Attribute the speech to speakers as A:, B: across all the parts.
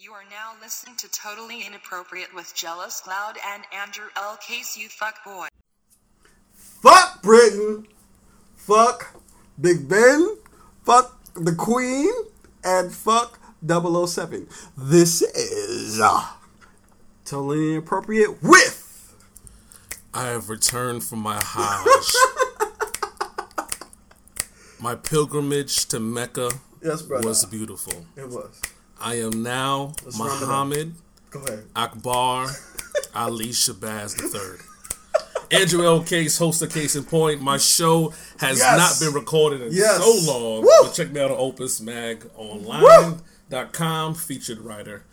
A: You are now listening to Totally Inappropriate with Jealous Cloud and Andrew L. Case, you fuckboy.
B: Fuck Britain. Fuck Big Ben. Fuck the Queen. And fuck 007. This is uh, totally inappropriate with.
C: I have returned from my Hajj. my pilgrimage to Mecca
B: Yes, brother.
C: was beautiful.
B: It was.
C: I am now
B: Let's round it up.
C: Muhammad Akbar Ali Shabazz III. Andrew L. Case, host of Case in Point. My show has
B: Yes.
C: not been recorded in
B: Yes.
C: so long.
B: Woo.
C: But check me out on opusmagonline.com, featured writer,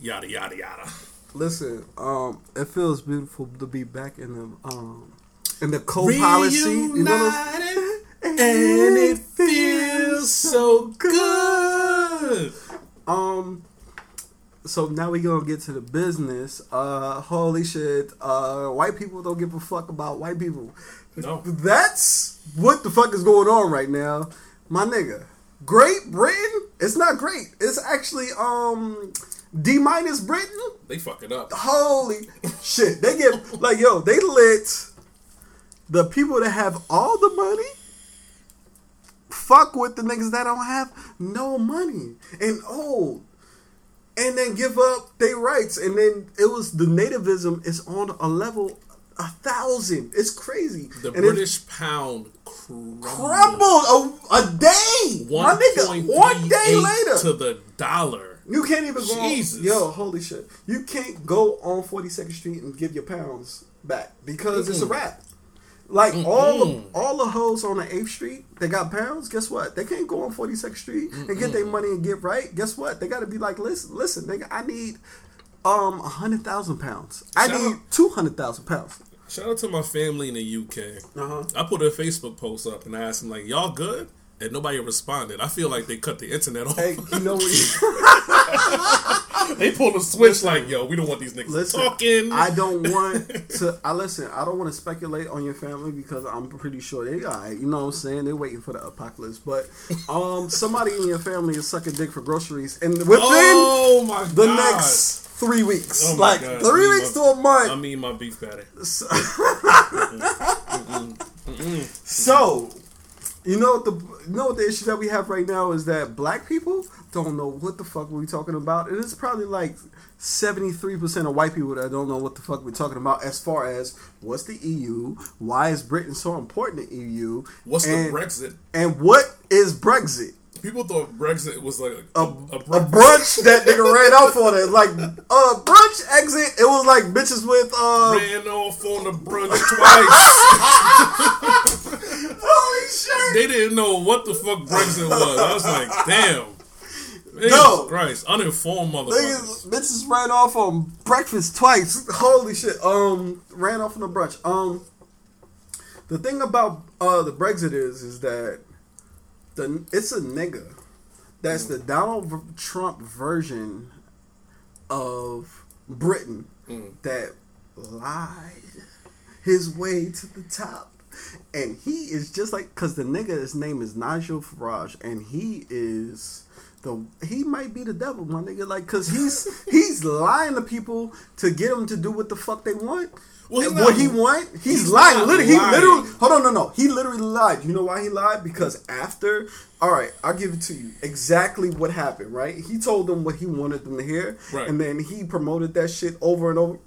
C: yada, yada, yada.
B: Listen, um, it feels beautiful to be back in the um in the co-pilot seat. You know
C: and it feels so good.
B: Um. So now we gonna get to the business. Uh, holy shit! Uh, white people don't give a fuck about white people.
C: No.
B: That's what the fuck is going on right now, my nigga. Great Britain? It's not great. It's actually um D minus Britain.
C: They fuck it up.
B: Holy shit! They get like yo. They lit the people that have all the money. Fuck with the niggas that don't have no money and old, and then give up their rights. And then it was the nativism is on a level a thousand. It's crazy.
C: The
B: and it
C: British pound crumbled.
B: crumbled a, a day. My nigga, one day later.
C: to the dollar.
B: You can't even go
C: Jesus.
B: on. Yo, holy shit. You can't go on 42nd Street and give your pounds back because it's a wrap. Like all
C: Mm-mm.
B: the, all the hoes on the 8th Street, they got pounds. Guess what? They can't go on 42nd Street and get their money and get right. Guess what? They got to be like, listen, listen, nigga, I need um 100,000 pounds. I
C: Shout
B: need 200,000 pounds.
C: Shout out to my family in the UK.
B: Uh-huh.
C: I put a Facebook post up and I asked them like, "Y'all good?" And nobody responded. I feel like they cut the internet off.
B: Hey, you know what?
C: they pulled a switch like, "Yo, we don't want these niggas
B: Listen,
C: talking."
B: I don't want to. I listen. I don't want to speculate on your family because I'm pretty sure they got. You know what I'm saying? They're waiting for the apocalypse. But um, somebody in your family is sucking dick for groceries, and within
C: oh my
B: the
C: god!
B: next three weeks,
C: Oh
B: like
C: God.
B: three
C: I mean,
B: weeks to a month.
C: I mean, my beef patty.
B: So, you know what the you know what the issue that we have right now is that black people don't know what the fuck we're talking about. And it's probably like seventy three percent of white people that don't know what the fuck we're talking about as far as what's the EU, why is Britain so important to EU,
C: What's
B: and,
C: the Brexit?
B: and what is Brexit?
C: People thought Brexit was like
B: A,
C: a,
B: a,
C: breakfast.
B: brunch that nigga ran off on it. Like uh brunch exit, it was like bitches with uh
C: ran off on the brunch twice.
B: shit.
C: they didn't know what the fuck Brexit was. I was like, damn. Jesus
B: No.
C: Christ, uninformed motherfuckers.
B: Niggas, bitches ran off on breakfast twice. Holy shit. Um, ran off on the brunch. Um, the thing about uh the Brexit is, is that the it's a nigga. That's the Donald Trump version of Britain that lied his way to the top. And he is just like, cause the nigga, his name is Nigel Farage, and he is the he might be the devil, my nigga. Like, cause he's he's lying to people to get them to do what the fuck they want.
C: Well, he's
B: what
C: not-
B: he want, he's,
C: he's
B: lying. Literally, he literally. Hold on, no, no. He literally lied. You know why he lied? Because after, all right, I'll give it to you exactly what happened. Right? He told them what he wanted them to hear,
C: Right.
B: and then he promoted that shit over and over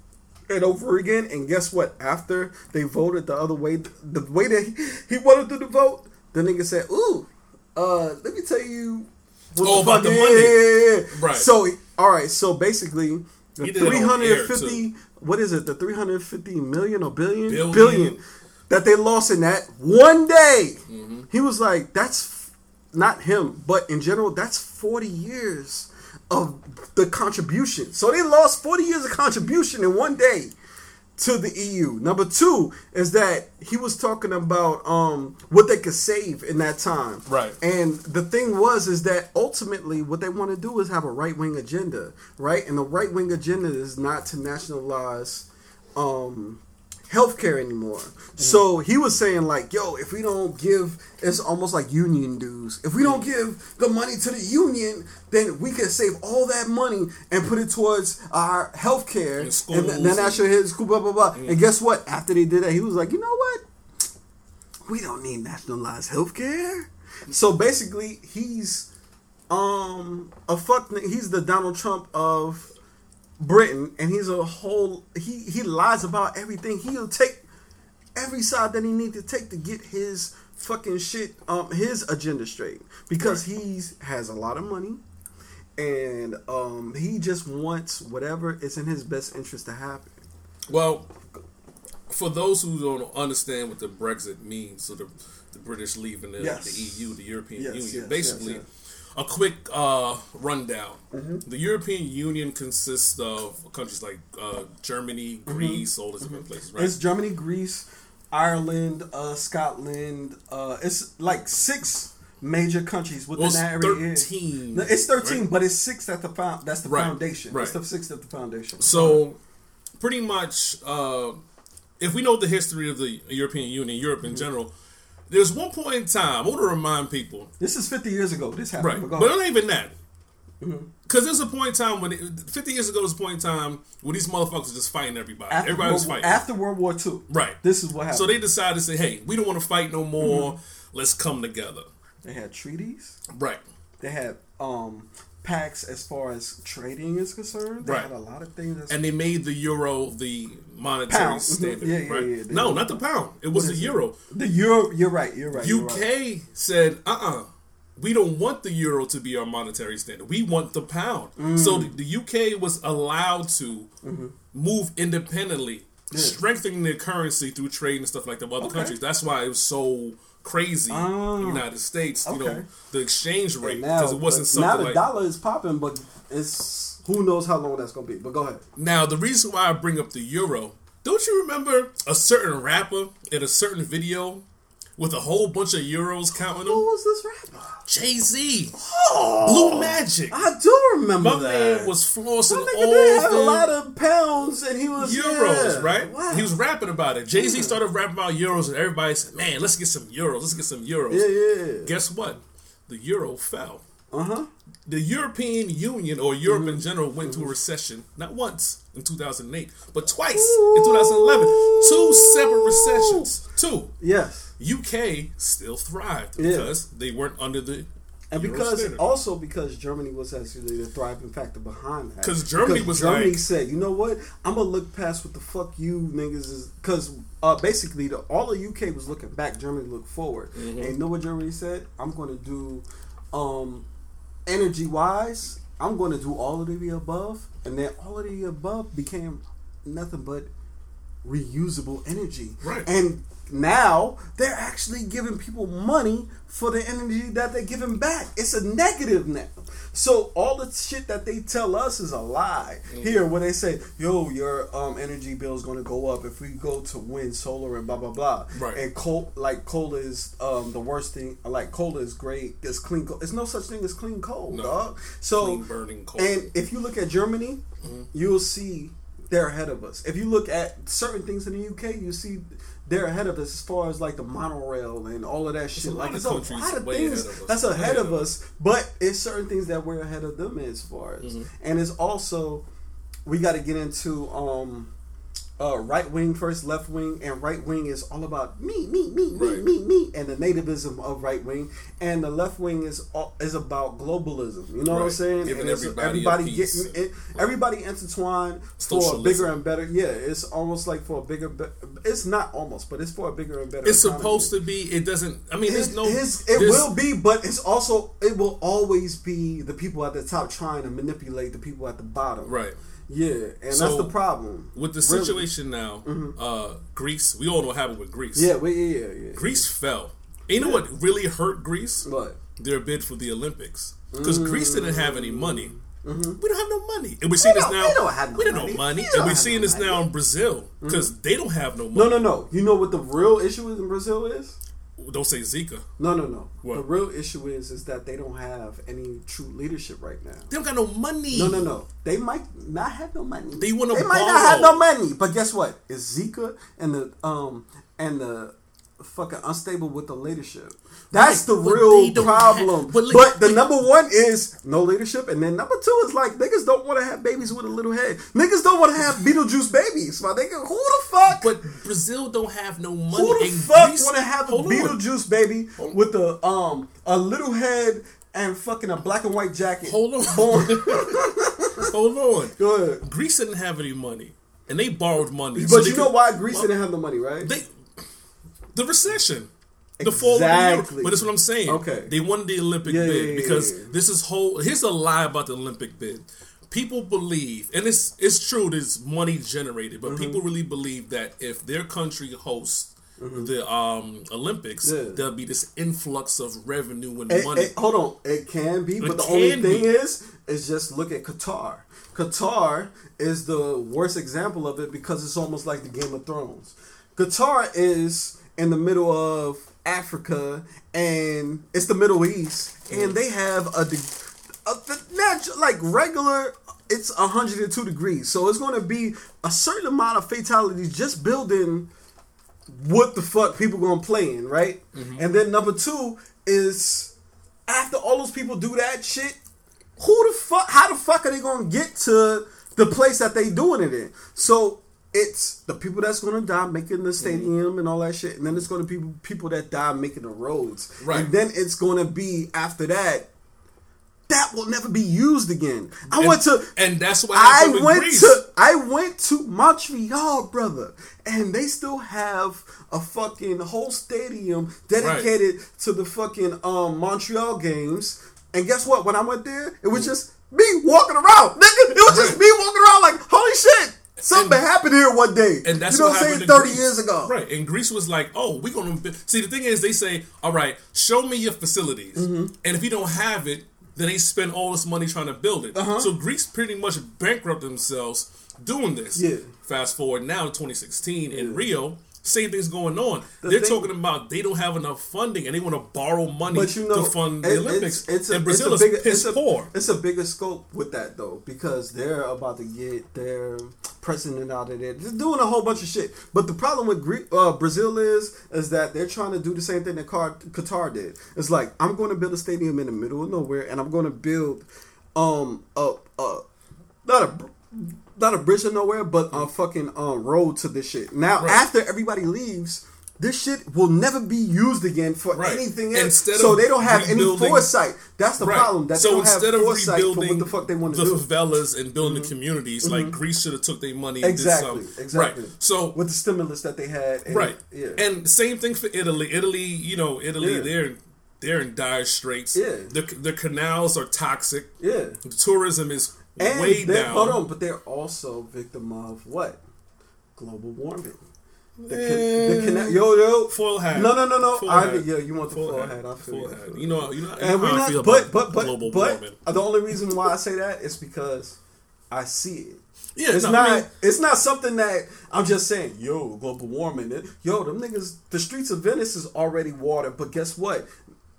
B: and over again. And guess what? After they voted the other way, the way that he, wanted them to vote, the nigga said, "Ooh, uh, let me tell you." What
C: Oh, about the money.
B: yeah, yeah, yeah.
C: Right.
B: So, all right. So basically, the
C: He did it on
B: three hundred fifty. What is it? The three hundred fifty million or billion?
C: Billion.
B: billion that they lost in that one day.
C: Mm-hmm.
B: He was like, "That's not him, but in general, that's forty years of the contribution." So they lost forty years of contribution in one day to the EU. Number two is that he was talking about um, what they could save in that time.
C: Right.
B: And the thing was is that ultimately what they want to do is have a right wing agenda, right? And the right wing agenda is not to nationalize um, healthcare anymore. Mm. So he was saying like, yo, if we don't give, it's almost like union dues. If we don't mm. give the money to the union, then we can save all that money and put it towards our healthcare.
C: And
B: then then that should hit school, blah blah blah. And mm. guess what? After they did that, he was like, you know what? We don't need nationalized healthcare. So basically, he's um a fuck. He's the Donald Trump of Britain, and he's a whole. He he lies about everything. He'll take every side that he needs to take to get his fucking shit, um, his agenda straight because he's has a lot of money, and um, he just wants whatever is in his best interest to happen.
C: Well, for those who don't understand what the Brexit means, so the, the British leaving the,
B: Yes.
C: the EU, the European
B: Yes,
C: Union,
B: yes,
C: basically. A quick uh, rundown. The European Union consists of countries like uh, Germany, Greece, all these different places, right?
B: Mm-hmm. It's Germany, Greece, Ireland, uh, Scotland. Uh, it's like six major countries within
C: Well,
B: that area.
C: 13,
B: No, it's thirteen,
C: right?
B: but it's six at the found. That's the
C: Right,
B: foundation.
C: right.
B: It's the six at the foundation.
C: So, pretty much, uh, if we know the history of the European Union, Europe
B: Mm-hmm.
C: in general, there's one point in time. I want to remind people,
B: this is fifty years ago. This happened.
C: right?
B: But
C: But not even that.
B: Mm-hmm.
C: Because there's a point in time when, it, 50 years ago, there's a point in time when these motherfuckers were just fighting everybody.
B: after
C: everybody was fighting.
B: after World War II.
C: right.
B: This is what happened.
C: So they decided to say, hey, we don't want to fight no more.
B: Mm-hmm.
C: Let's come together.
B: they had treaties.
C: Right.
B: They had um pacts as far as trading is concerned. They
C: Right.
B: had a lot of things.
C: And they made the euro the monetary
B: Pound. Mhm.
C: standard.
B: Yeah, yeah,
C: right?
B: yeah, they
C: no, not the pound. It was the
B: is it?
C: euro.
B: the euro. You're right. You're right. you're
C: UK
B: right.
C: said, uh uh we don't want the euro to be our monetary standard. We want the pound. So
B: Mm.
C: the, the UK was allowed to
B: Mm-hmm.
C: move independently, strengthening their currency through trade and stuff like that with other
B: Okay.
C: countries. That's why it was so crazy in
B: Ah.
C: the United States, you know, the exchange rate. Because it wasn't
B: but now the
C: like
B: dollar is popping, but it's who knows how long that's gonna be. But go ahead.
C: Now, the reason why I bring up the euro, don't you remember a certain rapper in a certain video with a whole bunch of euros counting
B: Who was this rapper?
C: Jay Z,
B: Oh,
C: Blue Magic.
B: I do remember
C: My
B: that.
C: man was flossing
B: My nigga
C: all
B: did have a lot of pounds, and he was
C: euros,
B: yeah.
C: right?
B: Wow.
C: He was rapping about it. Jay Z started rapping about euros, and everybody said, "Man, let's get some euros. Let's get some euros."
B: Yeah, yeah, yeah.
C: Guess what? The euro fell.
B: Uh huh.
C: The European Union or Europe
B: Mm-hmm.
C: in general went to a recession not once in 2008, but twice in 2011. Two separate recessions. Two.
B: Yes.
C: UK still thrived
B: Yeah.
C: because they weren't under the
B: And
C: Euro
B: because
C: standard.
B: also because Germany was actually the thriving factor behind that.
C: 'Cause Germany
B: Because
C: was
B: Germany
C: like-
B: said, you know what? I'm gonna look past what the fuck you niggas is because uh, basically the all the UK was looking back. Germany looked forward.
C: Mm-hmm.
B: And you know what Germany said? I'm gonna do um energy wise. I'm gonna do all of the above, and then all of the above became nothing but reusable energy.
C: Right.
B: And now they're actually giving people money for the energy that they're giving back. It's a negative now. So all the shit that they tell us is a lie.
C: Mm.
B: Here, when they say, "Yo, your um, energy bill is going to go up if we go to wind, solar, and blah blah blah,"
C: Right.
B: and coal, like coal is um, the worst thing. Like coal is great. It's clean. Coal. There's no such thing as clean coal,
C: No.
B: dog. So
C: Clean burning coal.
B: and if you look at Germany,
C: Mm-hmm.
B: you'll see they're ahead of us. If you look at certain things in the UK, you see they're ahead of us as far as like the monorail and all of that shit.
C: a lot
B: like it's a lot of things
C: ahead of
B: that's ahead of us, but it's certain things that we're ahead of them as far as,
C: Mm-hmm.
B: and it's also we got to get into um. Uh, right wing first, left wing, and right wing is all about me, me, me, me,
C: Right.
B: me, me, and the nativism of right wing, and the left wing is all, is about globalism. You know what I'm saying?
C: Giving
B: And
C: everybody
B: everybody getting it, everybody intertwined for a bigger and better. Yeah, it's almost like for a bigger. Be- it's not almost, but it's for a bigger and better.
C: it's supposed to be. It doesn't. I mean, there's
B: His,
C: no.
B: it
C: there's-
B: will be, but it's also it will always be the people at the top trying to manipulate the people at the bottom.
C: right.
B: Yeah, and
C: So,
B: that's the problem
C: With the
B: Really. Mm-hmm.
C: situation now, uh, Greece. We all know what happened with Greece.
B: Yeah, we, yeah, yeah, yeah.
C: Greece fell. And you know what really hurt Greece?
B: But
C: Their bid for the Olympics. Because Greece didn't have any money. We don't have no money. And we're seeing this now.
B: Mm-hmm. we don't have no
C: we don't
B: money.
C: money. And
B: don't
C: we're seeing
B: no
C: this
B: money.
C: now in Brazil. Because they don't have no money.
B: no, no, no. You know what the real issue in Brazil is?
C: Don't say Zika.
B: No, no, no.
C: What?
B: The real issue is is that they don't have any true leadership right now.
C: They don't got no money.
B: No, no, no. They might not have no money.
C: They wanna
B: They might not have no money. But guess what? It's Zika and the um and the fucking unstable with the leadership. That's
C: Right,
B: the
C: but
B: real problem.
C: have- but
B: but
C: look-
B: the number one is no leadership, and then number two is like niggas don't want to have babies with a little head. Niggas don't want to have Beetlejuice babies. My nigga, who the fuck?
C: But Brazil don't have no money.
B: who the fuck want to have a
C: Hold on.
B: Beetlejuice baby with a um a little head and fucking a black and white jacket?
C: Hold on. Hold on.
B: Go ahead.
C: Greece didn't have any money, and they borrowed money.
B: But
C: so
B: you know
C: could-
B: why Greece
C: well,
B: didn't have the money, right?
C: They, the recession, the fall of
B: Exactly.
C: But that's what I'm saying.
B: Okay.
C: they won the Olympic
B: Yeah,
C: bid
B: yeah, yeah,
C: because this is whole. Here's a lie about the Olympic bid. People believe, and it's it's true. There's money generated, but
B: Mm-hmm.
C: people really believe that if their country hosts. The um Olympics,
B: Mm-hmm. Yeah.
C: there'll be this influx of revenue and
B: It-
C: money.
B: it- hold on, it can be, but
C: It
B: the only thing
C: be.
B: is, is just look at Qatar. Qatar is the worst example of it because it's almost like the Game of Thrones. Qatar is in the middle of Africa and it's the Middle East, and mm. they have a, de- a the natu- like regular. It's 102 degrees, so it's going to be a certain amount of fatalities just building what the fuck people gonna play in, right? Mm-hmm. And then number two is after all those people do that shit, who the fuck? How the fuck are they gonna get to the place that they doing it in? So it's the people that's gonna die making the stadium and all that shit, and then it's gonna be people that die making the roads,
C: Right.
B: And then it's gonna be after that. That will never be used again. I
C: And-
B: went to
C: and that's what
B: I went
C: Greece.
B: to I went to Montreal, brother, and they still have a fucking whole stadium dedicated to the fucking um Montreal games. And guess what? When I went there, it was just me walking around, nigga. It was just me walking around like, holy shit, something
C: And-
B: happened here one day.
C: And that's
B: you know
C: what
B: what I'm saying? Thirty
C: Greece.
B: years ago,
C: right? And Greece was like, "Oh, we're gonna see." The thing is, they say, "All right, show me your facilities,"
B: Mm-hmm.
C: and if you don't have it, then they spend all this money trying to build it.
B: Uh-huh.
C: So Greece pretty much bankrupt themselves doing this.
B: Yeah.
C: Fast forward now to 2016 in Rio. Same thing's going on.
B: The
C: They're
B: thing-
C: talking about they don't have enough funding and they want to borrow money
B: But you know,
C: to fund
B: it-
C: the Olympics.
B: It's, it's a,
C: and Brazil
B: it's a
C: is
B: bigger,
C: piss
B: it's a,
C: poor.
B: It's a bigger scope with that though, because they're about to get their president out of there, just doing a whole bunch of shit. But the problem with uh, Brazil is, is that they're trying to do the same thing that Car- Qatar did. It's like I'm going to build a stadium in the middle of nowhere, and I'm going to build um a, a not a not a bridge of nowhere, but a fucking um, road to this shit. Now,
C: Right.
B: after everybody leaves, this shit will never be used again for
C: Right.
B: anything else.
C: Instead
B: so
C: of
B: they don't have any foresight. That's the
C: Right.
B: problem. That
C: so
B: they don't have
C: instead of
B: foresight for
C: rebuilding
B: what the fuck they want to
C: the
B: do. Mm-hmm.
C: favelas and building the communities, like Greece should have took their money. And
B: Exactly, exactly.
C: Right. So
B: with the stimulus that they had, and,
C: right.
B: Yeah,
C: And same thing for Italy. Italy, you know, Italy,
B: Yeah.
C: they're they're in dire straits.
B: Yeah.
C: The the canals are toxic.
B: yeah.
C: The tourism is
B: And
C: way down.
B: hold on, but they're also victim of what? Global warming. The, can, the cana- yo yo
C: Full hat.
B: No no no no.
C: Full
B: I,
C: hat.
B: yeah, you want the full,
C: Full
B: hat.
C: hat.
B: I feel
C: Full
B: you,
C: hat. You know, you know,
B: And we
C: how I
B: not,
C: feel
B: but but but but the only reason why I say that is because I see it.
C: Yeah,
B: It's
C: no, I
B: not.
C: mean-
B: it's not something that I'm just saying. Yo, global warming. Yo, them niggas. The streets of Venice is already water, but guess what?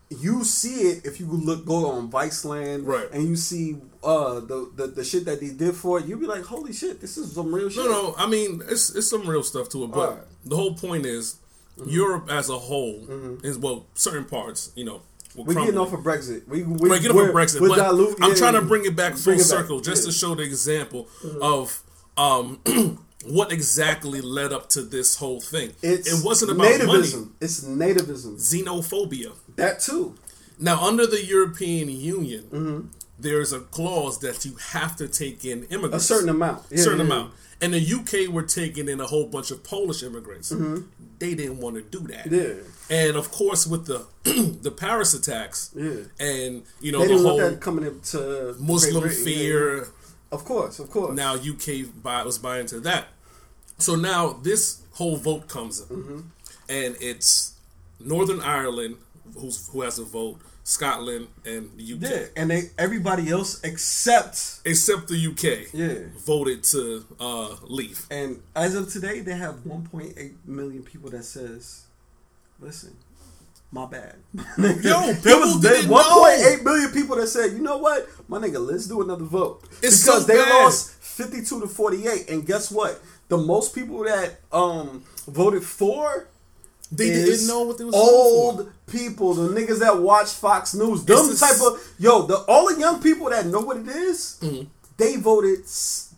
B: You see it if you look go on Viceland,
C: Right.
B: And you see uh the, the the shit that they did for it. you'd be like, holy shit, this is some real shit.
C: No, no. I mean, it's it's some real stuff to it, but
B: Alright.
C: the whole point is
B: Mm-hmm.
C: Europe as a whole is well, certain parts, you know,
B: We're getting off of Brexit. We we
C: Right, get off of Brexit, but
B: dilute-
C: I'm
B: yeah,
C: trying to bring it back full
B: it back,
C: circle just
B: yeah.
C: to show the example of um what exactly led up to this whole thing.
B: It's
C: it wasn't about
B: nativism.
C: money,
B: It's nativism.
C: xenophobia.
B: That too.
C: Now, under the European Union,
B: Mm-hmm.
C: There's a clause that you have to take in immigrants.
B: A certain amount. Yeah,
C: certain
B: yeah.
C: amount. And the UK were taking in a whole bunch of Polish immigrants. They didn't want to do that.
B: Mm-hmm. Yeah.
C: And of course, with the the Paris attacks,
B: Yeah.
C: and you know
B: They
C: the whole
B: coming into
C: Muslim
B: Britain. Yeah,
C: fear.
B: yeah. Of course, of course.
C: Now UK buy, was buying into that. So now this whole vote comes up,
B: Mm-hmm.
C: and it's Northern Ireland who's who has a vote, Scotland, and the UK.
B: yeah, and they everybody else except
C: Except the UK
B: yeah.
C: voted to uh, leave.
B: And as of today, they have 1.8 million people that says, "Listen, My bad.
C: Yo,
B: there was there
C: didn't
B: 1.8 million people that said, you know what, my nigga, let's do another vote
C: It's
B: because
C: so
B: they lost 52 to 48, and guess what? The most people that um voted for
C: They didn't know what they was
B: old people, the niggas that watch Fox News, them
C: It's
B: type of yo, the all the young people that know what it is, they voted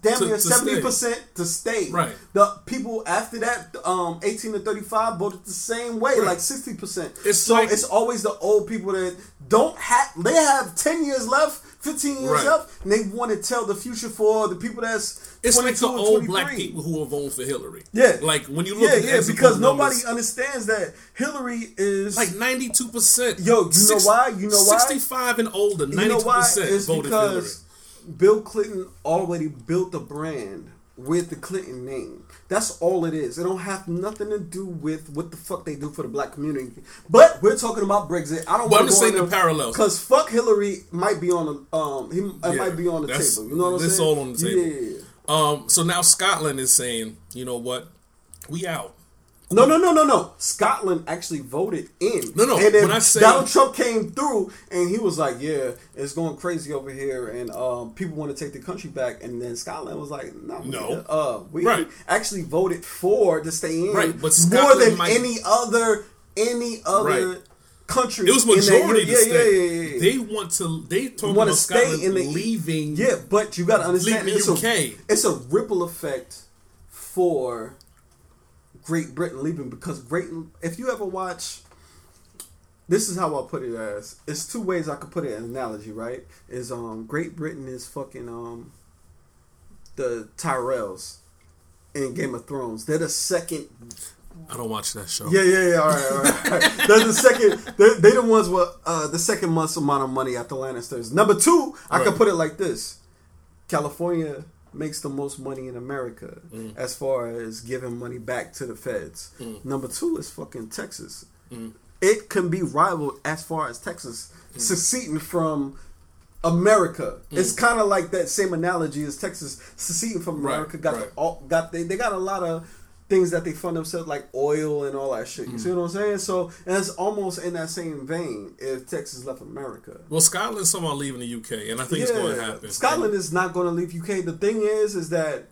B: damn
C: Mm-hmm.
B: Near seventy percent to stay.
C: Right.
B: The people after that, um, eighteen to thirty five, voted the same way,
C: Right.
B: like sixty percent.
C: It's
B: so
C: like-
B: it's always the old people that don't have. They have ten years left. 15 years
C: Right.
B: left, and they want to tell the future for the people that's
C: It's like the old black people who are voting for Hillary.
B: Yeah.
C: Like when you look
B: Yeah,
C: at
B: yeah, because nobody
C: numbers,
B: understands that Hillary is
C: like ninety two percent.
B: Yo, you know why? You know why?
C: Sixty five and older, ninety two percent voted for Hillary.
B: because Bill Clinton already built a brand with the Clinton name. That's all it is. It don't have nothing to do with what the fuck they do for the black community. But we're talking about Brexit. I don't.
C: But I'm just saying the parallels.
B: Cause fuck Hillary might be on the um he
C: Yeah,
B: might be on the table. You know what I'm saying?
C: this all on the table.
B: Yeah.
C: Um, so now Scotland is saying, you know what, we out.
B: No, no, no, no, no. Scotland actually voted in.
C: No, no,
B: And then
C: when I say-
B: Donald Trump came through and he was like, "Yeah, it's going crazy over here, and um, people want to take the country back." And then Scotland was like, "No,
C: No.
B: uh, we
C: Right.
B: actually voted for to stay in,
C: Right, but
B: more than
C: might-
B: any other any other
C: Right.
B: Country.
C: It was majority
B: yeah. Yeah, yeah, yeah.
C: They want to. They
B: to
C: about
B: stay
C: Scotland
B: in the
C: leaving.
B: Yeah, but you got to understand, it's
C: UK.
B: a it's a ripple effect for Great Britain leaving because Great. If you ever watch, this is how I'll put it as it's two ways I could put it in analogy. Right? Is um Great Britain is fucking um the Tyrells in Game of Thrones. They're the second
C: I don't watch that show.
B: yeah, yeah, yeah. All right, all right. All right. They're the second. They're, they the ones with uh, the second most amount of money after Lannisters. Number two, I
C: Right.
B: could put it like this: California makes the most money in America
C: Mm.
B: as far as giving money back to the feds.
C: Mm.
B: Number two is fucking Texas. It can be rivaled as far as Texas
C: Mm.
B: seceding from. America. It's kind of like that same analogy as Texas seceding from
C: Right,
B: America. got
C: right.
B: the, all, got they, they got a lot of things that they fund themselves like oil and all that shit. You see what I'm saying? So and it's almost in that same vein if Texas left America.
C: Well, Scotland's somehow leaving the UK, and I think it's going to happen.
B: Scotland is not going to leave UK. The thing is, is that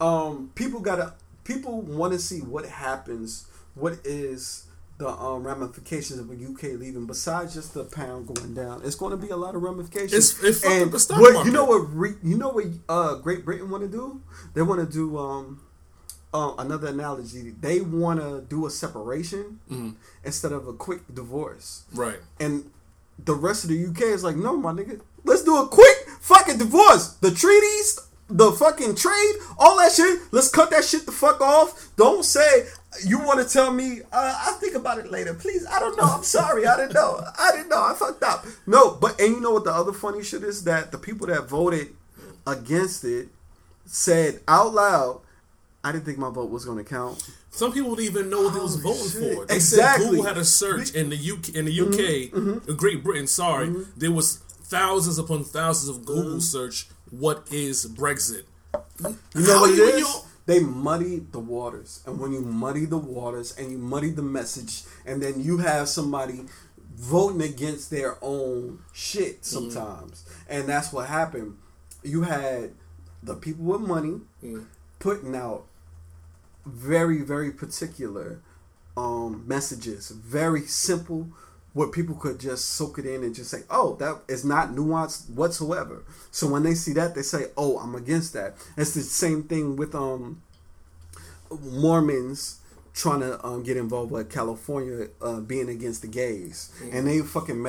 B: um, people gotta people want to see what happens. What is the um, ramifications of a UK leaving? Besides just the pound going down, it's going to be a lot of ramifications.
C: It's- it fucked up
B: and
C: the stock
B: what, you know what? Re, you know what? Uh, Great Britain want to do? They want to do um, um, another analogy. They want to do a separation
C: Mm-hmm.
B: instead of a quick divorce.
C: right.
B: And the rest of the UK is like, no, my nigga, let's do a quick fucking divorce. The treaties, the fucking trade, all that shit. Let's cut that shit the fuck off. Don't say you want to tell me. Uh, I'll think about it later, please. I don't know. I'm sorry. I didn't know. I didn't know. I fucked up. No, but and you know what the other funny shit is that the people that voted against it said out loud, "I didn't think my vote was going to count."
C: Some people didn't even know what they was voting
B: shit.
C: for. They
B: Exactly.
C: said Google had a search in the UK, in the UK,
B: Mm-hmm.
C: in Great Britain. Sorry, there was thousands upon thousands of Google
B: Mm-hmm.
C: search. What is Brexit?
B: You know
C: How
B: what it
C: you-
B: is?
C: you-
B: They muddy the waters, and when you muddy the waters and you muddy the message, and then you have somebody voting against their own shit sometimes, and that's what happened. You had the people with money putting out very very particular um, messages, very simple, where people could just soak it in and just say, "Oh, that is not nuanced whatsoever." So when they see that, they say, "Oh, I'm against that." It's the same thing with um, Mormons trying to um, get involved with California uh, being against the gays, and they fucking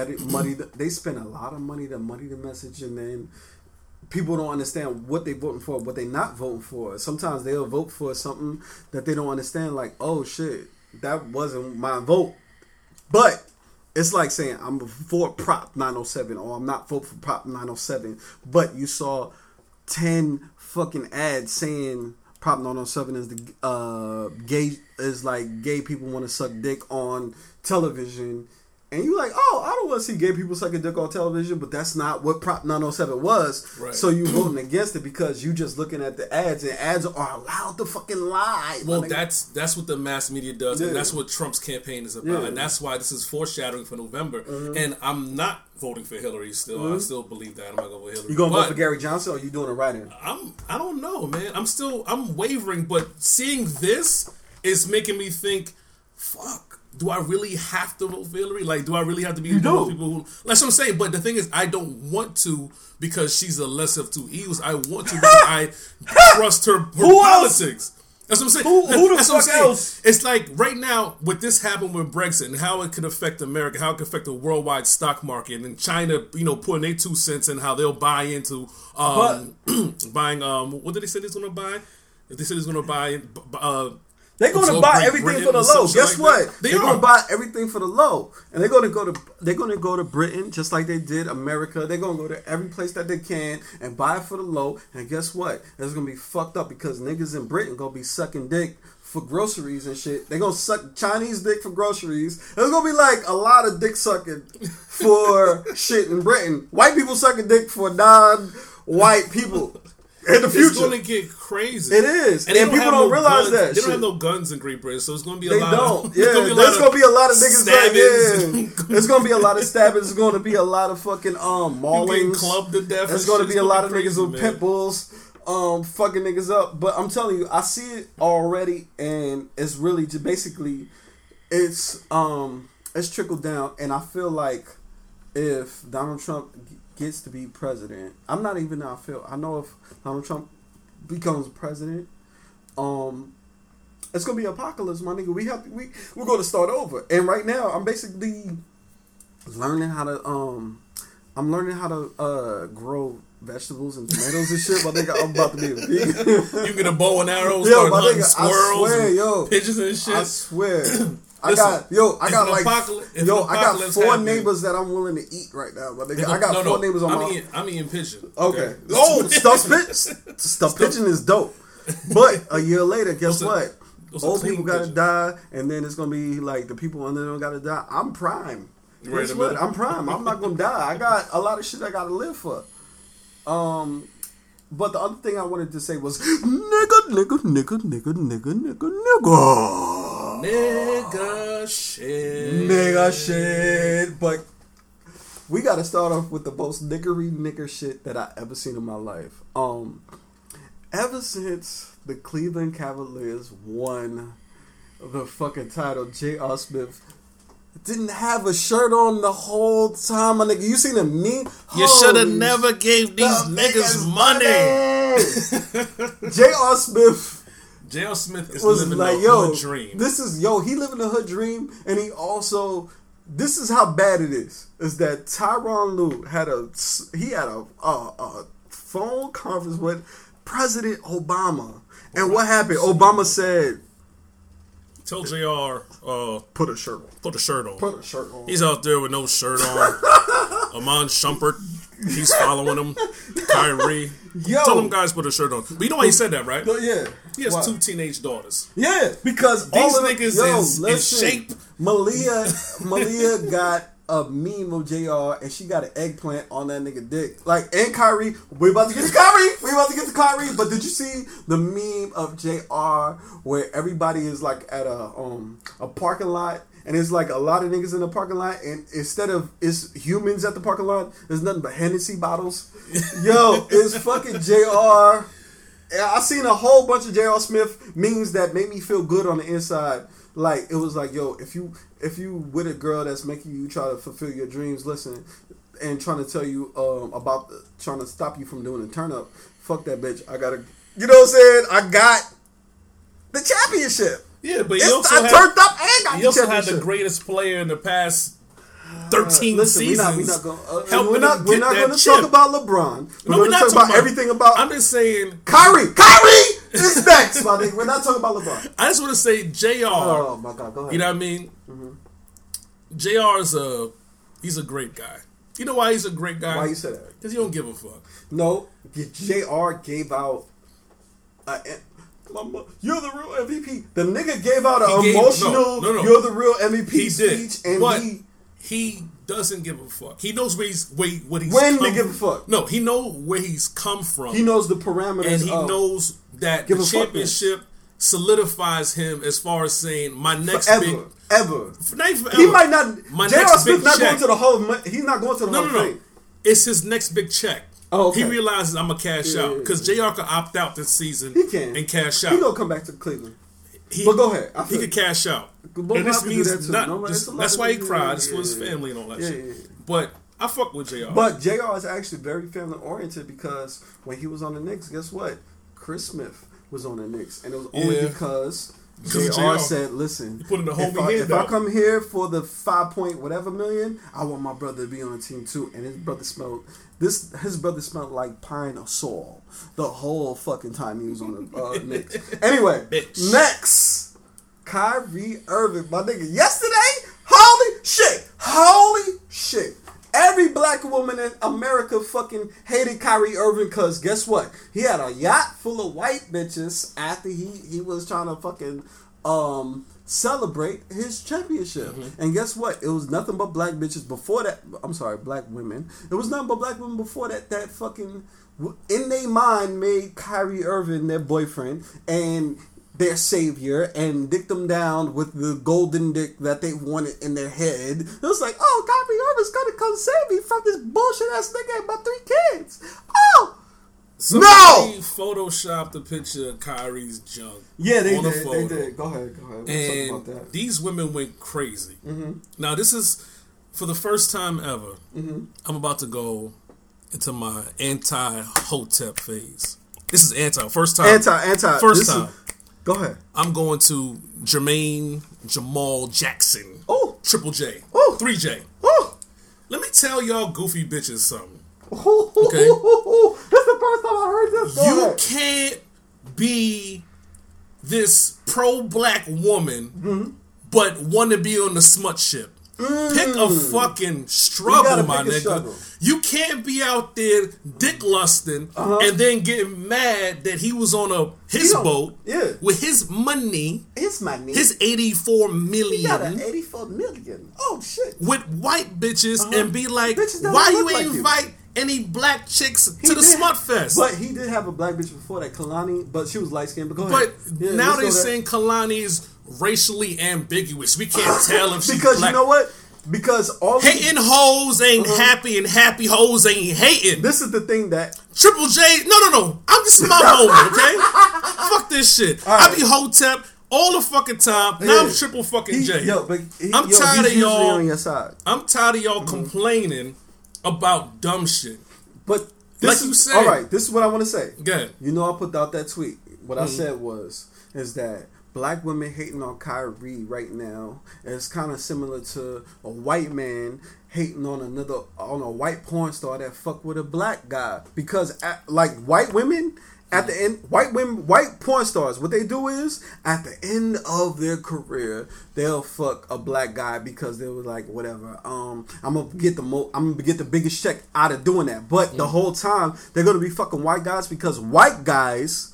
B: the, they spend a lot of money to muddy the message, and then people don't understand what they're voting for, what they're not voting for. Sometimes they'll vote for something that they don't understand, like, oh shit, that wasn't my vote. But it's like saying I'm for Prop 907 or I'm not vote for Prop 907. But you saw ten fucking ads saying Prop 907 is the uh, gay is like gay people want to suck dick on television. And you're like, oh, I don't want to see gay people sucking dick on television, but that's not what Prop 907 was.
C: Right.
B: So you're voting against it because you're just looking at the ads, and ads are allowed to fucking lie.
C: Well,
B: nigga.
C: that's that's what the mass media does,
B: Yeah.
C: and that's what Trump's campaign is about,
B: Yeah. Mm-hmm.
C: and that's why this is foreshadowing for November. And I'm not voting for Hillary. Still, I still believe that I'm not going to vote for Hillary.
B: you gonna
C: But
B: vote for Gary Johnson, or you doing it right in?
C: I'm I don't know, man. I'm still I'm wavering, but seeing this is making me think, fuck. Do I really have to vote for Hillary? Like, do I really have to be one of those people who? That's what I'm saying. But the thing is, I don't want to because she's a lesser of two evils. I want to because I trust her, her
B: Who else?
C: politics. That's what I'm saying.
B: Who- who the
C: That's
B: fuck else?
C: It's like right now, with this happened with Brexit and how it could affect America, how it could affect the worldwide stock market, and China, you know, putting their two cents in how they'll buy into um, buying. Um, what did they say they're going to buy? They said they're going to buy. Uh,
B: They're going to buy everything
C: Britain
B: for the low. Guess
C: like
B: what?
C: that. They
B: are going to buy everything for the low, and they're going to go to they're going to go to Britain just like they did America. They're going to go to every place that they can and buy it for the low. And guess what? It's going to be fucked up because niggas in Britain going to be sucking dick for groceries and shit. They're going to suck Chinese dick for groceries. There's going to be like a lot of dick sucking for shit in Britain. White people sucking dick for non-white people. In the
C: it's
B: future,
C: going to get crazy.
B: It is.
C: they
B: And people
C: have
B: don't realize
C: guns.
B: that
C: They
B: shit.
C: don't have no guns in Great Britain, so it's going to be a
B: They
C: lot.
B: don't.
C: Of,
B: Yeah,
C: it's gonna
B: there's gonna be a lot of niggas like yeah. There's gonna be a lot of stabbings. There's gonna be a lot of fucking um maulings.
C: clubbed to death.
B: There's gonna be a lot of niggas with pit bulls, um, fucking niggas up. But I'm telling you, I see it already, and it's really just basically, it's um, it's trickled down, and I feel like if Donald Trump gets to be president, I'm not even. I feel. I know if Donald Trump becomes president, um, it's gonna be apocalypse, my nigga. We have we we're gonna start over. And right now, I'm basically learning how to um, I'm learning how to uh grow vegetables and tomatoes and shit. My nigga, I'm about to be a vegan.
C: You get a bow and arrows,
B: Yo,
C: start
B: my nigga, I swear, yo.
C: pigeons and shit.
B: I swear. I
C: Listen,
B: got yo, I got like
C: apocalypse-
B: yo, I got four
C: happens-
B: neighbors that I'm willing to eat right now. My nigga, I got
C: no,
B: four
C: no,
B: neighbors on
C: I'm
B: my
C: eating, I'm eating pigeon.
B: Okay. Oh, stuffed pigeon. Stuffed pigeon is dope. But a year later, guess what? Old people gotta die, and then it's gonna be like the people under them gotta die. I'm prime.
C: Right
B: Guess what? I'm prime. I'm not gonna die. I got a lot of shit I gotta live for. Um, but the other thing I wanted to say was nigga, nigga, nigga, nigga, nigga, nigga, nigga,
C: Nigga shit.
B: nigga shit. But we gotta start off with the most niggery nigger shit that I ever seen in my life. Um, ever since the Cleveland Cavaliers won the fucking title, J.R. Smith didn't have a shirt on the whole time, my nigga. You seen him me?
C: You should have never gave these
B: The
C: niggas money.
B: J.R. Smith
C: J.R. Smith is
B: was
C: living
B: like,
C: the
B: yo,
C: hood dream.
B: this is yo. He living the hood dream, and he also. This is how bad it is. Is that Tyronn Lue had a he had a a, a phone conference with President Obama, and what happened? Obama said,
C: Tell Jr. Uh,
B: "Put a shirt on.
C: put a shirt on.
B: Put a shirt on."
C: He's out there with no shirt on. Iman Shumpert, he's following him. Kyrie.
B: Yo.
C: Tell them guys put a shirt on. But you know why he said that, right?
B: Yeah,
C: He has
B: Why?
C: two teenage daughters.
B: Yeah, because
C: These niggas
B: yo,
C: is in
B: listen,
C: shape.
B: Malia, Malia got a meme of Jr. and she got an eggplant on that nigga dick. Like and Kyrie, we about to get to Kyrie. We about to get to Kyrie. But did you see the meme of Jr. where everybody is like at a um a parking lot? And it's like a lot of niggas in the parking lot, and instead of it's humans at the parking lot, there's nothing but Hennessy bottles. Yo, it's fucking Jr. I seen a whole bunch of J.R. Smith memes that made me feel good on the inside. Like it was like, yo, if you if you with a girl that's making you try to fulfill your dreams, listen, and trying to tell you um, about the, trying to stop you from doing the turn up, fuck that bitch. I gotta, you know what I'm saying? I got the championship.
C: Yeah, but he also
B: I
C: had,
B: turned up and got
C: he
B: the
C: also had the greatest player in the past 13
B: Listen, we're
C: seasons.
B: not, we're not going. Uh,
C: helping
B: we're not. We're not
C: that
B: going to
C: chip.
B: talk about LeBron. We're
C: No,
B: going
C: we're
B: to
C: not
B: talk
C: talking
B: about everything about.
C: I'm just saying.
B: Kyrie. Kyrie is next, my nigga. We're not talking about LeBron.
C: I just want to say Jr.
B: Oh my god, go ahead.
C: You know what I mean? Jr. is a he's a great guy. You know why he's a great guy?
B: Why you say that?
C: Because he don't give a fuck.
B: No, Jr. gave out. A, Mama, you're the real MVP. The nigga gave out an
C: gave-
B: emotional.
C: no, no, no.
B: You're the real MVP
C: He did,
B: and
C: but
B: he
C: he doesn't give a fuck. He knows where he's where what he's
B: When to give a fuck.
C: No, he know where he's come from.
B: He knows the parameters.
C: and he knows that the championship solidifies him as far as saying my next
B: ever,
C: big.
B: ever.
C: Not even
B: He might not.
C: My
B: J.R.
C: next
B: Smith not
C: check.
B: going to the whole. He's not going to the
C: No,
B: whole
C: no, no.
B: thing.
C: It's his next big check.
B: Oh, okay.
C: He realizes I'm gonna cash
B: Yeah,
C: out
B: yeah,
C: because Jr. can opt out this season.
B: He can
C: and cash out.
B: He gonna come back to Cleveland.
C: He,
B: But go ahead.
C: He could cash out.
B: Both
C: and this
B: have to do
C: means
B: that
C: not.
B: No,
C: just-
B: a
C: that's why he cried. It's
B: yeah,
C: for his family and all that
B: yeah,
C: shit.
B: yeah, yeah.
C: But I fuck with Jr.
B: But Jr. is actually very family oriented because when he was on the Knicks, guess what? Chris Smith was on the Knicks, and it was only
C: Yeah.
B: because
C: Because
B: Jr. Said, "Listen,
C: put in the
B: if, I, if I come here for the five point whatever million, I want my brother to be on the team too." And his brother smelled this. His brother smelled like pine or soil the whole fucking time he was on the uh, Knicks. Anyway,
C: Bitch.
B: next, Kyrie Irving, my nigga. Yesterday, holy shit, holy shit. Every black woman in America fucking hated Kyrie Irving because guess what? He had a yacht full of white bitches after he, he was trying to fucking um celebrate his championship. Mm-hmm. And guess what? It was nothing but black bitches before that. I'm sorry, black women. It was nothing but black women before that. That fucking in their mind made Kyrie Irving their boyfriend and their savior and dick them down with the golden dick that they wanted in their head. It was like, oh, Kyrie Irving's gonna come save me from this bullshit ass nigga and my three kids. Oh,
C: Somebody photoshopped a picture of Kyrie's junk.
B: yeah, they did. They did. Go ahead. Go ahead. Talk
C: And
B: about that. Mm-hmm.
C: these women went crazy. Now, this is for the first time ever.
B: Mm-hmm.
C: I'm about to go into my anti Hotep phase. This is anti. First time.
B: Anti, anti.
C: First
B: this is-
C: time.
B: go ahead.
C: I'm going to Jermaine Jamal Jackson.
B: Oh,
C: Triple J.
B: Oh.
C: 3J.
B: oh.
C: Let me tell y'all goofy bitches something.
B: Okay. First time I heard this.
C: You
B: ahead.
C: can't be this pro black woman,
B: Mm-hmm.
C: but want to be on the smut ship. Pick a fucking
B: Mm.
C: struggle, my nigga.
B: struggle.
C: You can't be out there dick lusting
B: Uh-huh.
C: and then get mad that he was on a his boat
B: yeah.
C: with his money,
B: my name.
C: his eighty four
B: He got an 84 million. Oh, shit.
C: with white bitches and be like,
B: Uh-huh. Bitches
C: why you ain't
B: like you."
C: invite any black chicks
B: He
C: to the
B: did-
C: smut fest?
B: But he did have a black bitch before that, Kehlani, but she was light skinned. But
C: But.
B: Yeah,
C: now they're saying Kehlani is racially ambiguous. We can't tell if she's
B: because
C: black.
B: you know what? Because all
C: Hating hoes ain't
B: Uh-huh.
C: happy and happy hoes ain't hating.
B: this is the thing that
C: Triple J, no, no, no. I'm just my moment, okay? Fuck this shit.
B: All
C: I
B: right.
C: be Hotep all the fucking time. Now I'm triple fucking J.
B: yo, but he,
C: I'm
B: yo,
C: tired of y'all-
B: on your side.
C: I'm tired of y'all
B: Mm-hmm.
C: complaining about dumb shit.
B: But this
C: Like
B: is, all right. This is what I want to say.
C: Good.
B: You know, I put out that tweet. What
C: Mm-hmm.
B: I said was is that black women hating on Kyrie right now is kind of similar to a white man hating on another on a white porn star that fuck with a black guy because like white women at the end white women white porn stars what they do is at the end of their career they'll fuck a black guy because they were like whatever um i'm gonna get the mo i'm gonna get the biggest check out of doing that but the whole time they're gonna be fucking white guys because white guys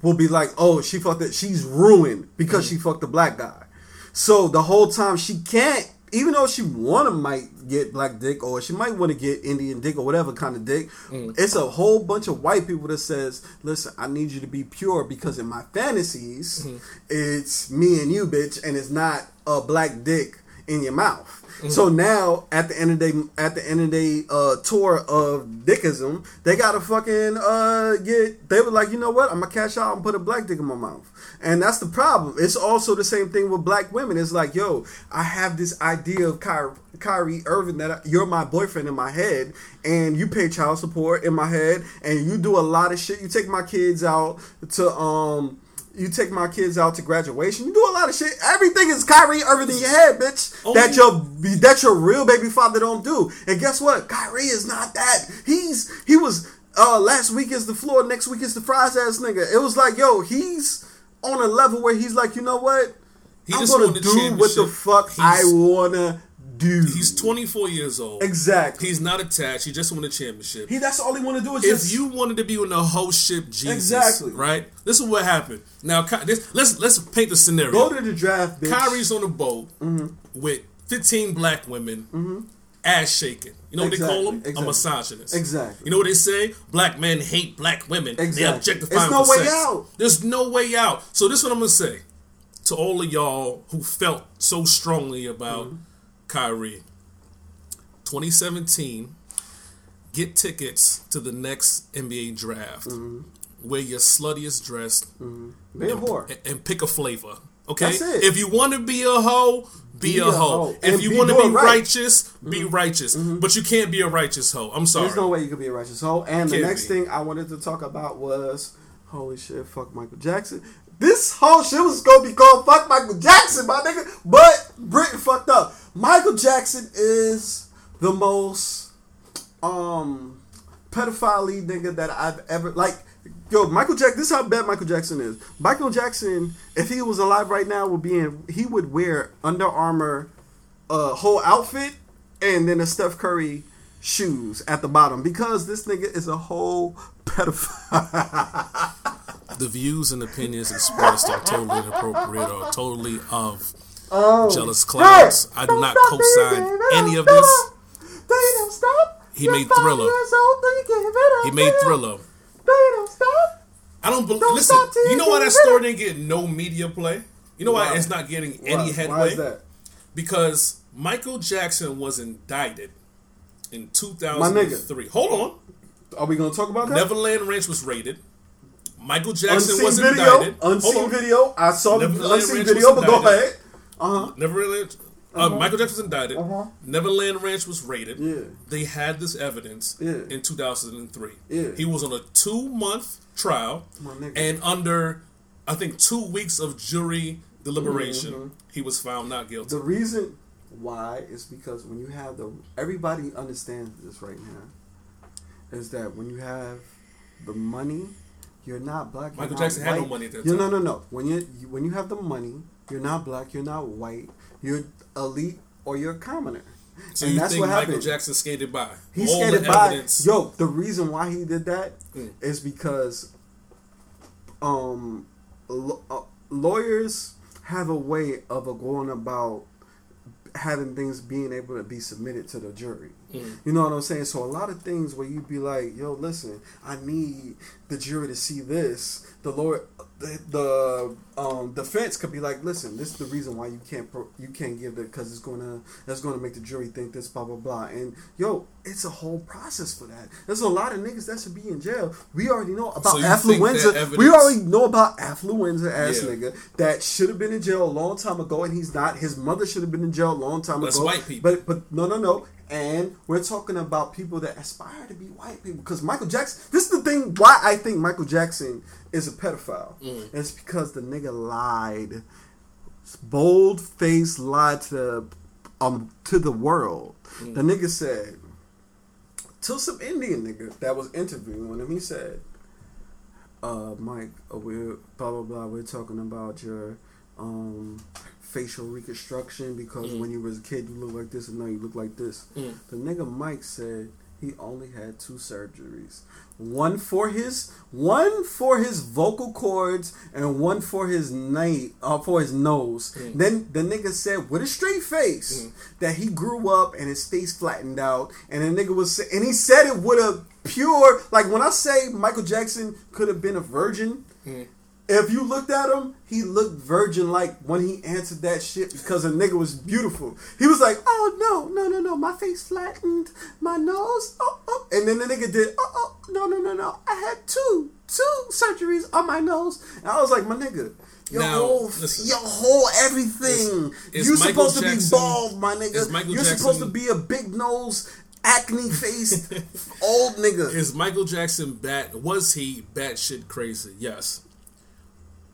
B: will be like, oh, she fucked it. She's ruined because she fucked a black guy. So the whole time she can't, even though she wanna might get black dick or she might want to get Indian dick or whatever kind of dick, mm. it's a whole bunch of white people that says, listen, I need you to be pure because in my fantasies, mm-hmm. it's me and you, bitch, and it's not a black dick in your mouth. So now, at the end of the day, at the end of the day, uh, tour of dickism, they gotta fucking uh, get. They were like, you know what? I'm gonna cash out and put a black dick in my mouth, and that's the problem. It's also the same thing with black women. It's like, yo, I have this idea of Kyrie, Kyrie Irving that I, you're my boyfriend in my head, and you pay child support in my head, and you do a lot of shit. You take my kids out to um you take my kids out to graduation. You do a lot of shit. Everything is Kyrie Irving in your head, bitch.
C: Oh.
B: That your that your real baby father don't do. And guess what? Kyrie is not that. He's he was uh last week is the floor, next week is the fries ass nigga. It was like, yo, he's on a level where he's like, you know what?
C: He
B: I'm
C: just
B: gonna do what the fuck I wanna do.
C: He's 24 years old.
B: exactly.
C: He's not attached. He just won a championship.
B: he that's all he wanna do is
C: if
B: just
C: you wanted to be on the host ship, Jesus,
B: Exactly.
C: right? This is what happened. Now, this, let's let's paint the scenario.
B: go to the draft, bitch.
C: Kyrie's on a boat
B: Mm-hmm.
C: with 15 black women ass shaking. You know what
B: Mm-hmm. Exactly,
C: they call them?
B: exactly.
C: A misogynist.
B: Exactly.
C: You know what they say? Black men hate black women. They objectify
B: There's no way
C: sex.
B: out.
C: There's no way out. So this is what I'm gonna say to all of y'all who felt so strongly about
B: Mm-hmm.
C: Kyrie. 2017, get tickets to the next NBA draft.
B: Mm-hmm.
C: Wear your sluttiest dress mm-hmm.
B: Be a whore.
C: and, and pick a flavor. Okay,
B: That's it.
C: if you want to be a hoe, be,
B: Be
C: a,
B: a
C: hoe.
B: hoe.
C: If you want to be
B: right.
C: righteous, be mm-hmm. righteous. Mm-hmm. But you can't be a righteous hoe. I'm sorry.
B: There's no way you can be a righteous hoe. And the next
C: be.
B: thing I wanted to talk about was holy shit, fuck Michael Jackson. This whole shit was gonna be called fuck Michael Jackson, my nigga. But Britain fucked up. Michael Jackson is the most um pedophile nigga that I've ever like. Yo, Michael Jackson. This is how bad Michael Jackson is. Michael Jackson, if he was alive right now, would be in. He would wear Under Armour, uh, whole outfit, and then a Steph Curry shoes at the bottom because this nigga is a whole pedophile.
C: The views and opinions expressed are totally inappropriate or totally of oh. jealous clouds. I do not co-sign any of this.
B: They don't stop.
C: He made Thriller.
B: years old, then you give it up.
C: He made Thriller.
B: They don't stop.
C: I don't believe. Listen, you know why that story didn't get no media play? You know why it's not getting any
B: Why
C: headway?
B: is that?
C: Because Michael Jackson was indicted in 2003. Hold on.
B: Are we gonna talk about that?
C: Neverland Ranch was raided. Michael Jackson
B: unseen
C: was
B: video.
C: indicted.
B: Unseen video. I saw the unseen
C: Ranch
B: video, but go ahead. Uh huh.
C: Neverland. Uh, huh. Michael Jackson was indicted.
B: Uh-huh.
C: Neverland Ranch was raided.
B: Yeah.
C: They had this evidence
B: Yeah.
C: in 2003.
B: Yeah.
C: He was on a two month trial and under, I think, two weeks of jury deliberation,
B: Mm-hmm.
C: he was found not guilty.
B: The reason why is because when you have the everybody understands this right now is that when you have the money, you're not black.
C: Michael Jackson had no money at that
B: You- No,
C: time.
B: no, no. When you you- when you have the money, you're not black. You're not white. You're elite or you're a commoner.
C: so
B: and
C: you
B: that's
C: think
B: what
C: Michael
B: happened.
C: Jackson skated by?
B: He
C: All
B: skated
C: the
B: by.
C: evidence.
B: Yo, the reason why he did that is
C: Mm.
B: because um, uh, lawyers have a way of uh, going about having things being able to be submitted to the jury.
C: Mm.
B: You know what I'm saying? So a lot of things where you'd be like, "Yo, listen, I need the jury to see this." The lawyer, the, the um, defense could be like, "Listen, this is the reason why you can't pro- you can't give it because it's gonna that's gonna make the jury think this blah blah blah." And yo, it's a whole process for that. There's a lot of niggas that should be in jail. We already know about
C: So you think that
B: affluenza. we already know about affluenza ass
C: Yeah.
B: nigga that should have been in jail a long time ago, and he's not. His mother should have been in jail a long time
C: That's
B: ago.
C: white people.
B: But but no no no. And we're talking about people that aspire to be white people because Michael Jackson. This is the thing why I think Michael Jackson is a pedophile.
C: Mm.
B: It's because the nigga lied, bold face lied to um to the world.
C: Mm.
B: The nigga said to some Indian nigga that was interviewing him. He said, "Uh, Mike, uh, we're blah blah blah. We're talking about your um facial reconstruction because
C: Mm.
B: when you was a kid you look like this and now you look like this."
C: Mm.
B: The nigga Mike said he only had two surgeries. One for his one for his vocal cords and one for his night uh, for his nose.
C: Mm.
B: Then the nigga said with a straight face that he grew up and his face flattened out and the nigga was and he said it with a pure like when I say Michael Jackson could have been a virgin
C: Mm.
B: If you looked at him, he looked virgin like when he answered that shit because a nigga was beautiful. He was like, oh no, no, no, no, my face flattened, my nose, oh, oh. And then the nigga did, oh, oh, no, no, no, no, I had two, two surgeries on my nose. And I was like, my nigga, your
C: Now,
B: whole,
C: listen.
B: your whole everything.
C: is
B: you
C: Michael
B: supposed to be bald, my nigga. You're supposed to be a big nose, acne faced old nigga.
C: Is Michael Jackson bat? Was he batshit crazy? Yes.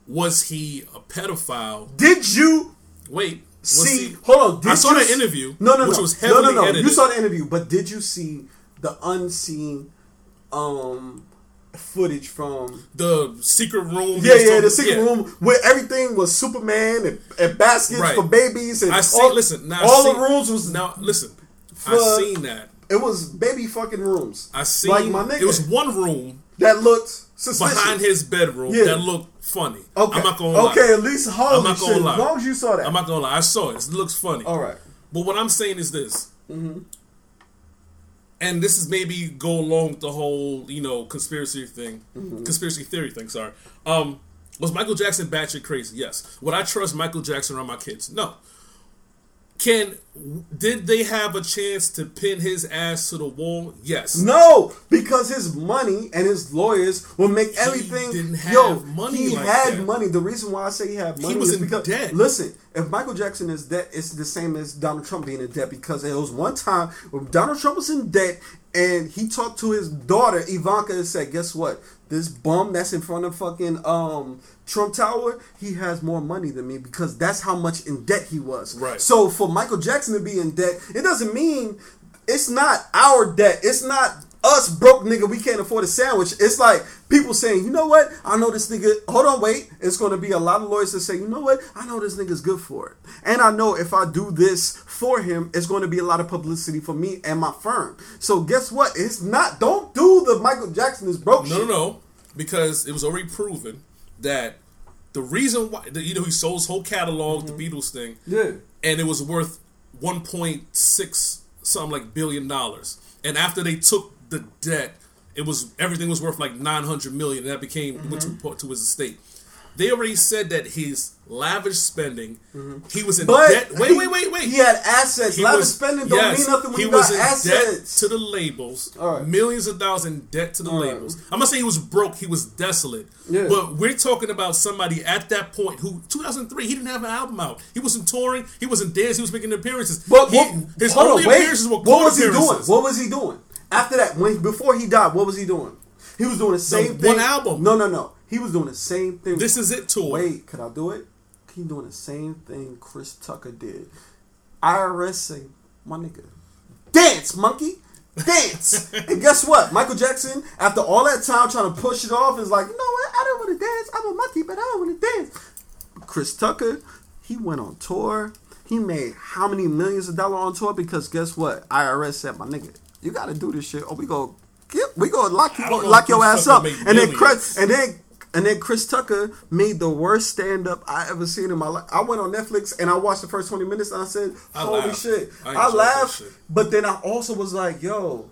C: Was he a pedophile?
B: Did you
C: Wait.
B: See,
C: he,
B: hold on. Did
C: I saw the interview,
B: No, no,
C: which
B: no.
C: was
B: no, no, no.
C: edited.
B: You saw the interview, but did you see the unseen um footage from?
C: the secret room.
B: Yeah, yeah, the secret
C: yeah.
B: room where everything was Superman and, and baskets
C: Right.
B: for babies and
C: I see.
B: all,
C: listen, now
B: all the rooms was
C: now. Listen, I seen that.
B: it was baby fucking rooms.
C: I seen.
B: like my nigga
C: it was one room
B: that looked suspicious.
C: behind his bedroom
B: Yeah.
C: that looked funny.
B: Okay,
C: I'm not gonna lie.
B: okay, at least holy
C: I'm not gonna
B: shit.
C: lie.
B: As long as you saw that,
C: I'm not gonna lie. I saw it. It looks funny.
B: all right.
C: But what I'm saying is this. Mm-hmm. And this is maybe go along with the whole, you know, conspiracy thing, conspiracy theory thing. Sorry. Um, was Michael Jackson batshit crazy? Yes. Would I trust Michael Jackson around my kids? No. Can did they have a chance to pin his ass to the wall? Yes.
B: No, because his money and his lawyers will make everything.
C: didn't have
B: yo,
C: money
B: he
C: like
B: had
C: that.
B: money. The reason why I say he had money
C: was
B: is
C: in
B: because
C: debt.
B: listen, if Michael Jackson is debt, it's the same as Donald Trump being in debt because it was one time when Donald Trump was in debt and he talked to his daughter Ivanka and said, "Guess what? This bum that's in front of fucking um Trump Tower, he has more money than me because that's how much in debt he was."
C: Right.
B: So for Michael Jackson to be in debt, it doesn't mean it's not our debt. It's not us broke nigga. We can't afford a sandwich. It's like people saying, you know what? I know this nigga. Hold on, wait. It's going to be a lot of lawyers that say, you know what? I know this nigga's good for it, and I know if I do this for him, it's going to be a lot of publicity for me and my firm. So guess what? It's not. Don't do the Michael Jackson is broke.
C: No,
B: shit.
C: no, no. Because it was already proven that the reason why, the, you know, he sold his whole catalog, the mm-hmm. Beatles thing,
B: Yeah.
C: and it was worth 1.6 something like billion dollars. And after they took the debt, it was everything was worth like 900 million. And that became went to, mm-hmm. to his estate. They already said that his lavish spending, mm-hmm. he was in
B: But
C: debt. Wait,
B: he-
C: wait, wait, wait.
B: He had assets.
C: He
B: Lavish
C: was-
B: spending don't
C: yes,
B: mean nothing when
C: he
B: you
C: was
B: got
C: in
B: assets.
C: debt to the labels.
B: Right.
C: Millions of dollars in debt to the
B: All right.
C: labels. I'm not saying he was broke. He was desolate.
B: Yeah.
C: But we're talking about somebody at that point who 2003 he didn't have an album out. He wasn't touring. He wasn't dancing. He was making appearances.
B: But
C: He-
B: what,
C: his only
B: on,
C: appearances were
B: what was he doing?
C: appearances.
B: What was he doing after that? When before he died, what was he doing? He was doing the same
C: one
B: thing.
C: One album.
B: No, no, no. He was doing the same thing.
C: This is it tour.
B: Wait, could I do it? He doing the same thing Chris Tucker did. IRS say, my nigga, dance, monkey. Dance. and guess what? Michael Jackson, after all that time trying to push it off, is like, you know what? I don't want to dance. I'm a monkey, but I don't want to dance. Chris Tucker, he went on tour. He made how many millions of dollars on tour? Because guess what? IRS said, my nigga, you got to do this shit, or we go, get, we go lock you,
C: I don't
B: lock your ass up. And then. Chris, and then and then Chris Tucker made the worst stand up I ever seen in my life. I went on Netflix and I watched the first 20 minutes and I said,
C: I
B: Holy shit.
C: I
B: I, laughed.
C: shit.
B: But then I also was like, yo,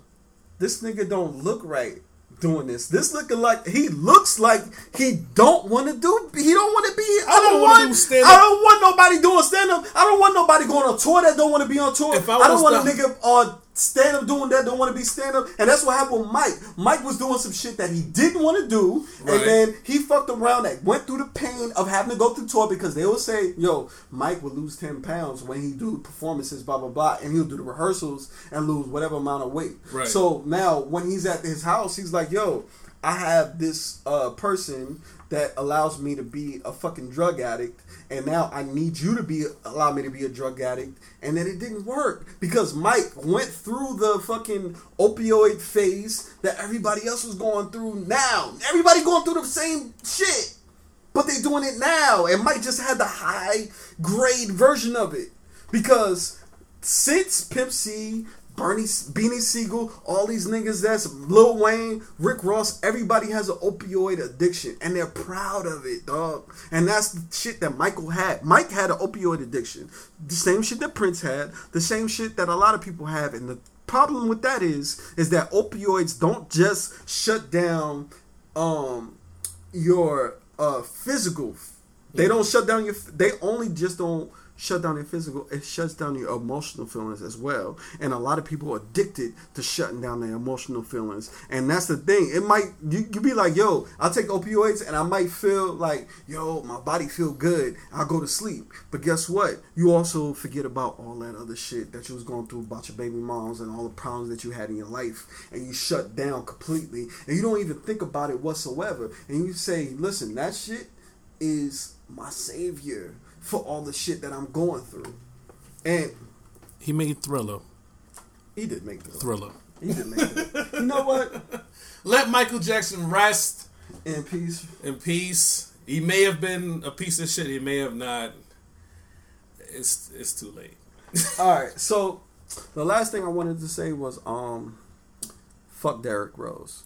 B: this nigga don't look right doing this. This looking like he looks like he don't want to do he don't want to be I,
C: don't
B: don't,
C: wanna do stand-up.
B: I don't want nobody doing stand up. I don't want nobody going on tour that don't want to be on tour.
C: If I
B: I, don't want a nigga on stand up doing that don't want to be stand up. And that's what happened with Mike. Mike was doing some shit that he didn't want to do
C: Right.
B: and then he fucked around that went through the pain of having to go through tour because they will say, yo, Mike will lose 10 pounds when he do performances, blah, blah, blah. And he'll do the rehearsals and lose whatever amount of weight.
C: Right.
B: So now when he's at his house, he's like, yo, I have this uh, person that allows me to be a fucking drug addict. And now I need you to be allow me to be a drug addict, and then it didn't work because Mike went through the fucking opioid phase that everybody else was going through. Now everybody going through the same shit, but they doing it now, and Mike just had the high grade version of it because since Pimp C, Bernie, Beanie Siegel, all these niggas that's Lil Wayne, Rick Ross, everybody has an opioid addiction and they're proud of it, dog. And that's the shit that Michael had. Mike had an opioid addiction. The same shit that Prince had, the same shit that a lot of people have. And the problem with that is, is that opioids don't just shut down um your uh physical they don't shut down your they only just don't shut down your physical it shuts down your emotional feelings as well. And a lot of people are addicted to shutting down their emotional feelings. And that's the thing. It might you, you be like yo i'll take opioids and i might feel like yo my body feel good. I'll go to sleep. But guess what? You also forget about all that other shit that you was going through about your baby moms and all the problems that you had in your life. And you shut down completely. And you don't even think about it whatsoever. And you say listen that shit is my savior for all the shit that I'm going through. And
C: He made Thriller.
B: he did make this.
C: Thriller.
B: He did make it. You know what?
C: Let Michael Jackson rest
B: In peace.
C: in peace. He may have been a piece of shit. He may have not. It's it's too late.
B: All right. So the last thing I wanted to say was um fuck Derrick Rose.